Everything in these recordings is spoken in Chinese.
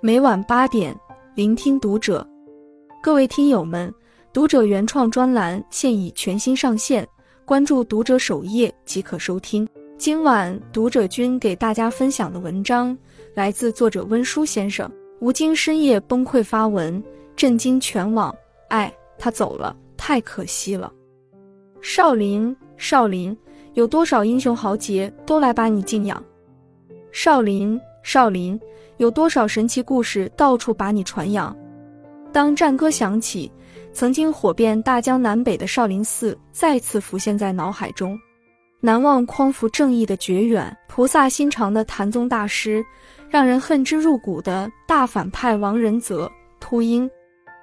每晚八点，聆听读者。各位听友们，读者原创专栏现已全新上线，关注读者首页即可收听。今晚读者君给大家分享的文章来自作者温书先生。吴京深夜崩溃发文，震惊全网。哎，他走了，太可惜了。少林，少林，有多少英雄豪杰都来把你敬仰。少林，少林。有多少神奇故事到处把你传扬？当战歌响起，曾经火遍大江南北的少林寺再次浮现在脑海中。难忘匡扶正义的绝远，菩萨心肠的禅宗大师，让人恨之入骨的大反派王仁泽、秃鹰。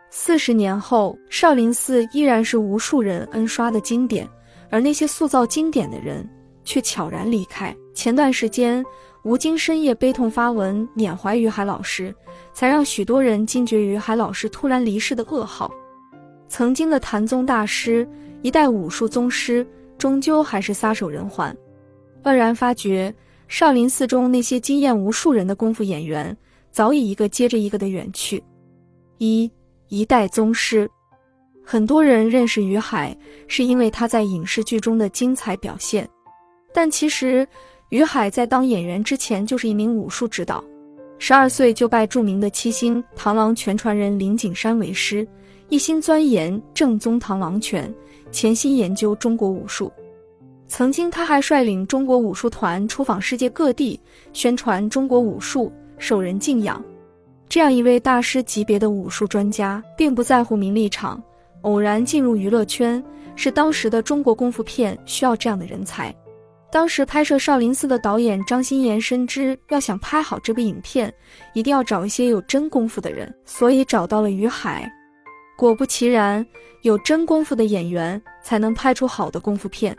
四十年后，少林寺依然是无数人恩刷的经典，而那些塑造经典的人却悄然离开。前段时间。吴京深夜悲痛发文缅怀于海老师，才让许多人惊觉于海老师突然离世的噩耗。曾经的谭宗大师，一代武术宗师，终究还是撒手人寰。愕然发觉，少林寺中那些惊艳无数人的功夫演员，早已一个接着一个的远去。一一代宗师，很多人认识于海，是因为他在影视剧中的精彩表现，但其实。于海在当演员之前就是一名武术指导，十二岁就拜著名的七星螳螂拳传人林景山为师，一心钻研正宗螳螂拳，潜心研究中国武术。曾经他还率领中国武术团出访世界各地，宣传中国武术，受人敬仰。这样一位大师级别的武术专家，并不在乎名利场，偶然进入娱乐圈，是当时的中国功夫片需要这样的人才。当时拍摄《少林寺》的导演张鑫炎深知，要想拍好这部影片，一定要找一些有真功夫的人，所以找到了于海。果不其然，有真功夫的演员才能拍出好的功夫片。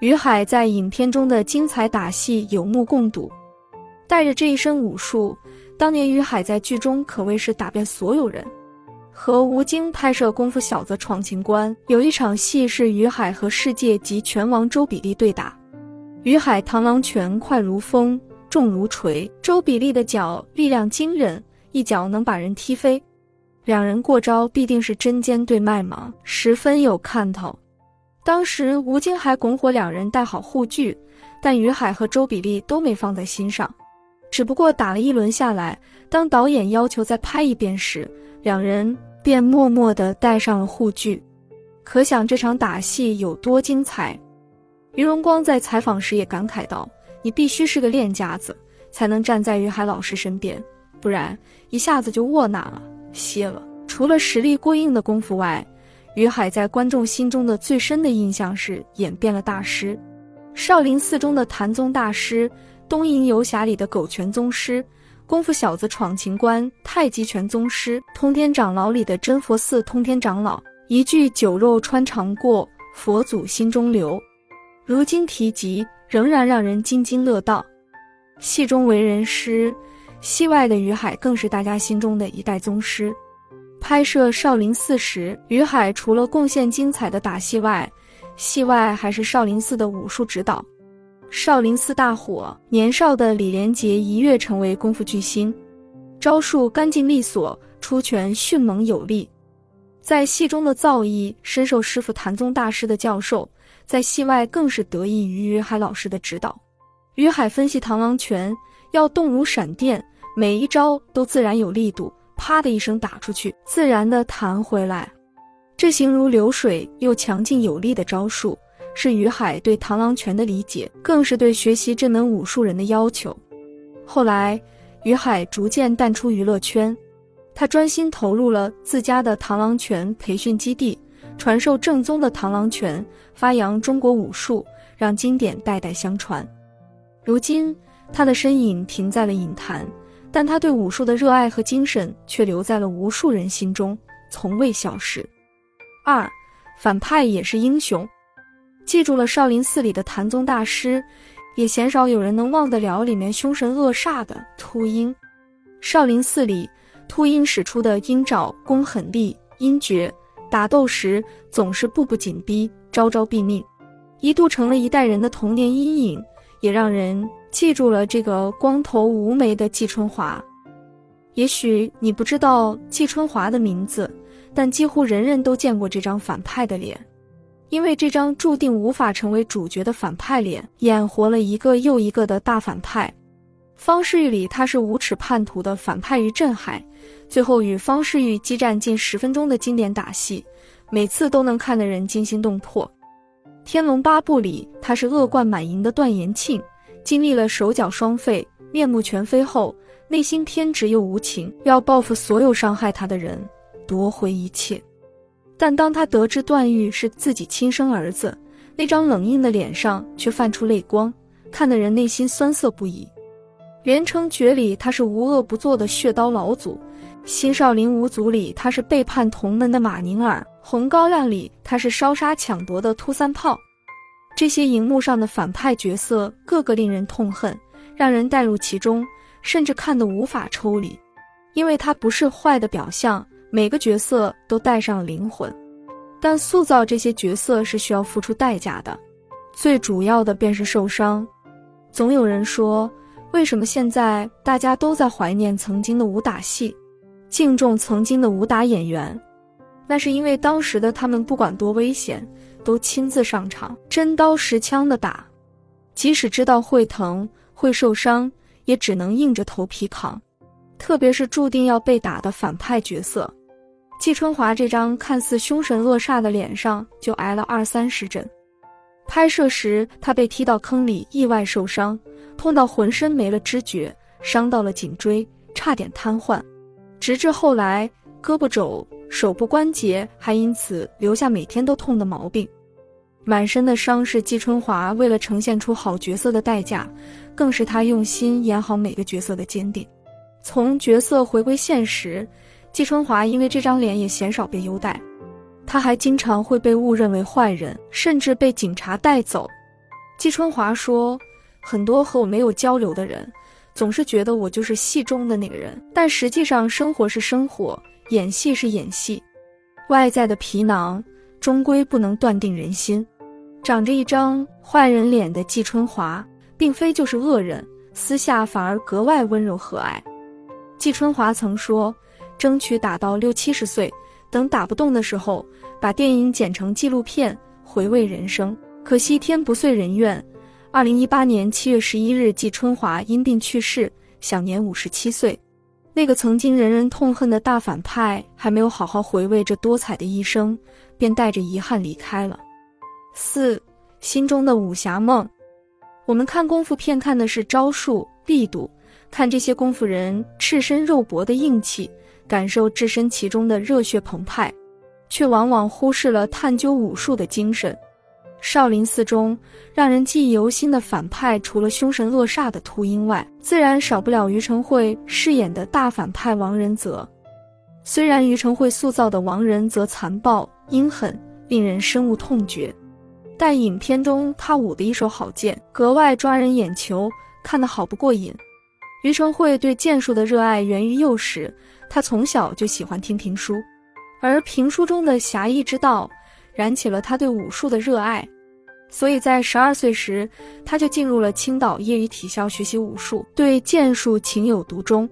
于海在影片中的精彩打戏有目共睹，带着这一身武术，当年于海在剧中可谓是打遍所有人。和吴京拍摄《功夫小子闯情关》，有一场戏是于海和世界级拳王周比利对打。于海螳螂拳快如风，重如锤。周比利的脚力量惊人，一脚能把人踢飞。两人过招必定是针尖对麦芒，十分有看头。当时吴京还拱火两人带好护具，但于海和周比利都没放在心上。只不过打了一轮下来，当导演要求再拍一遍时，两人便默默地戴上了护具。可想这场打戏有多精彩。于荣光在采访时也感慨道：“你必须是个练家子，才能站在于海老师身边，不然一下子就窝囊了，歇了。”除了实力过硬的功夫外，于海在观众心中的最深的印象是演变了大师。少林寺中的禅宗大师，东瀛游侠里的狗拳宗师，功夫小子闯情关太极拳宗师，通天长老里的真佛寺通天长老，一句酒肉穿肠过，佛祖心中留。如今提及，仍然让人津津乐道。戏中为人师，戏外的于海更是大家心中的一代宗师。拍摄《少林寺》时，于海除了贡献精彩的打戏外，戏外还是少林寺的武术指导。少林寺大火，年少的李连杰一跃成为功夫巨星，招数干净利索，出拳迅猛有力。在戏中的造诣深受师傅谭宗大师的教授。在戏外更是得益于于海老师的指导。于海分析螳螂拳要动如闪电，每一招都自然有力度，啪的一声打出去，自然的弹回来。这形如流水又强劲有力的招数，是于海对螳螂拳的理解，更是对学习这门武术人的要求。后来，于海逐渐淡出娱乐圈，他专心投入了自家的螳螂拳培训基地。传授正宗的螳螂拳，发扬中国武术，让经典代代相传。如今，他的身影停在了影坛，但他对武术的热爱和精神却留在了无数人心中，从未消失。二，反派也是英雄。记住了少林寺里的谭宗大师，也鲜少有人能忘得了里面凶神恶煞的秃鹰。少林寺里，秃鹰使出的鹰爪功狠厉，鹰绝。打斗时总是步步紧逼，招招毙命，一度成了一代人的童年阴影，也让人记住了这个光头无眉的季春华。也许你不知道季春华的名字，但几乎人人都见过这张反派的脸，因为这张注定无法成为主角的反派脸，演活了一个又一个的大反派。方世玉里他是无耻叛徒的反派于镇海，最后与方世玉激战近十分钟的经典打戏，每次都能看得人惊心动魄。天龙八部里他是恶贯满盈的段延庆，经历了手脚双废、面目全非后。内心偏执又无情，要报复所有伤害他的人，夺回一切。但当他得知段誉是自己亲生儿子，那张冷硬的脸上却泛出泪光，看得人内心酸涩不已。连城诀里他是无恶不作的血刀老祖，新少林五祖里他是背叛同门的马宁儿，红高粱里他是烧杀抢夺的秃三炮。这些荧幕上的反派角色，个个令人痛恨，让人带入其中。甚至看得无法抽离，因为他不是坏的表象。每个角色都带上了灵魂，但塑造这些角色是需要付出代价的，最主要的便是受伤。总有人说，为什么现在大家都在怀念曾经的武打戏，敬重曾经的武打演员？那是因为当时的他们不管多危险，都亲自上场，真刀实枪的打，即使知道会疼会受伤。也只能硬着头皮扛，特别是注定要被打的反派角色，季春华这张看似凶神恶煞的脸上就挨了二三十针。拍摄时，他被踢到坑里，意外受伤，痛到浑身没了知觉，伤到了颈椎，差点瘫痪。直至后来，胳膊肘、手部关节还因此留下每天都痛的毛病。满身的伤是季春华为了呈现出好角色的代价，更是他用心演好每个角色的坚定。从角色回归现实，季春华因为这张脸也鲜少被优待，他还经常会被误认为坏人，甚至被警察带走。季春华说：“很多和我没有交流的人，总是觉得我就是戏中的那个人，但实际上生活是生活，演戏是演戏，外在的皮囊终归不能断定人心。”长着一张坏人脸的季春华，并非就是恶人，私下反而格外温柔和蔼。季春华曾说：“争取打到六七十岁，等打不动的时候，把电影剪成纪录片，回味人生。”可惜天不遂人愿。二零一八年七月十一日，季春华因病去世，享年五十七岁。那个曾经人人痛恨的大反派，还没有好好回味这多彩的一生，便带着遗憾离开了。四心中的武侠梦，我们看功夫片看的是招数力度，看这些功夫人赤身肉搏的硬气，感受置身其中的热血澎湃，却往往忽视了探究武术的精神。少林寺中让人记忆犹新的反派，除了凶神恶煞的秃鹰外，自然少不了于承惠饰演的大反派王仁泽。虽然于承惠塑造的王仁泽残暴阴狠，令人深恶痛绝。但影片中他舞的一手好剑，格外抓人眼球，看得好不过瘾。于承惠对剑术的热爱源于幼时，他从小就喜欢听评书，而评书中的侠义之道，燃起了他对武术的热爱。所以在十二岁时，他就进入了青岛业余体校学习武术，对剑术情有独钟。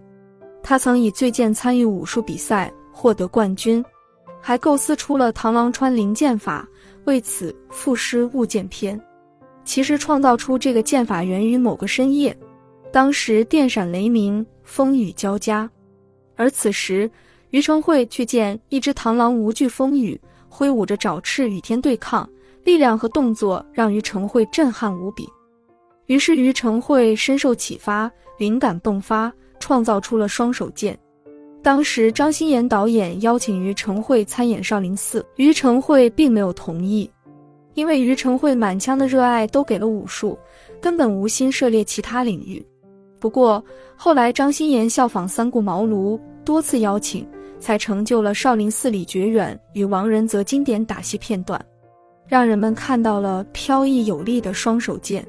他曾以醉剑参与武术比赛，获得冠军，还构思出了螳螂穿林剑法。为此赋诗《悟剑篇》，其实创造出这个剑法源于某个深夜，当时电闪雷鸣，风雨交加，而此时于承惠却见一只螳螂无惧风雨，挥舞着爪翅与天对抗，力量和动作让于承惠震撼无比。于是于承惠深受启发，灵感迸发，创造出了双手剑。当时张欣妍导演邀请于承惠参演少林寺，于承惠并没有同意，因为于承惠满腔的热爱都给了武术，根本无心涉猎其他领域。不过后来张欣妍效仿三顾茅庐，多次邀请，才成就了少林寺里绝远与王仁泽经典打戏片段，让人们看到了飘逸有力的双手剑。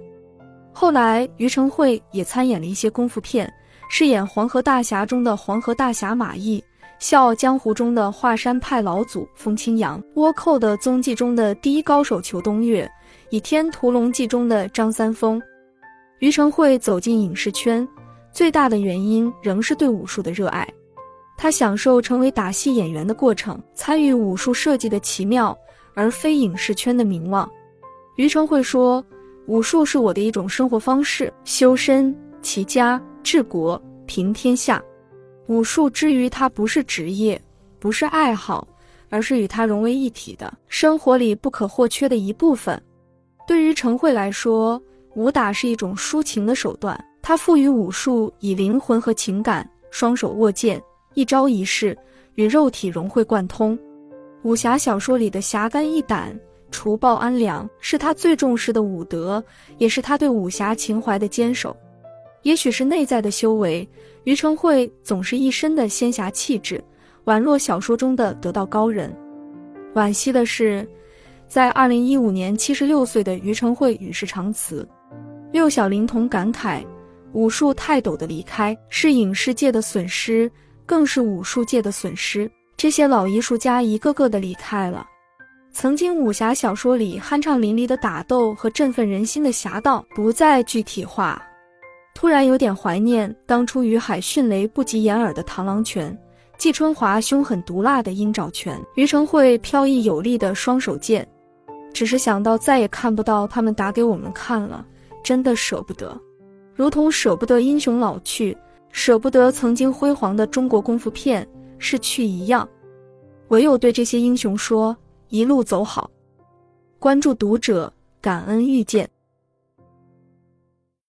后来于承惠也参演了一些功夫片。饰演《黄河大侠》中的黄河大侠马毅，《笑傲江湖》中的华山派老祖风清扬，《倭寇的踪迹》中的第一高手裘东岳，《倚天屠龙记》中的张三丰。于承惠走进影视圈，最大的原因仍是对武术的热爱。他享受成为打戏演员的过程，参与武术设计的奇妙，而非影视圈的名望。于承惠说：“武术是我的一种生活方式，修身齐家治国平天下。武术之于他不是职业，不是爱好，而是与他融为一体的生活里不可或缺的一部分。对于承惠来说，武打是一种抒情的手段，它赋予武术以灵魂和情感，双手握剑。”一招一式与肉体融会贯通，武侠小说里的侠肝义胆、除暴安良是他最重视的武德，也是他对武侠情怀的坚守。也许是内在的修为，于承惠总是一身的仙侠气质，宛若小说中的得道高人。惋惜的是，在二零一五年，七十六岁的于承惠与世长辞。六小龄童感慨：武术泰斗的离开是影视界的损失。更是武术界的损失。这些老艺术家一个个的离开了，曾经武侠小说里酣畅淋漓的打斗和振奋人心的侠道不再具体化。突然有点怀念当初于海迅雷不及掩耳的螳螂拳，季春华凶狠毒辣的鹰爪拳，于承惠飘逸有力的双手剑。只是想到再也看不到他们打给我们看了，真的舍不得，如同舍不得英雄老去。舍不得曾经辉煌的中国功夫片逝去一样，唯有对这些英雄说：一路走好。关注读者，感恩遇见。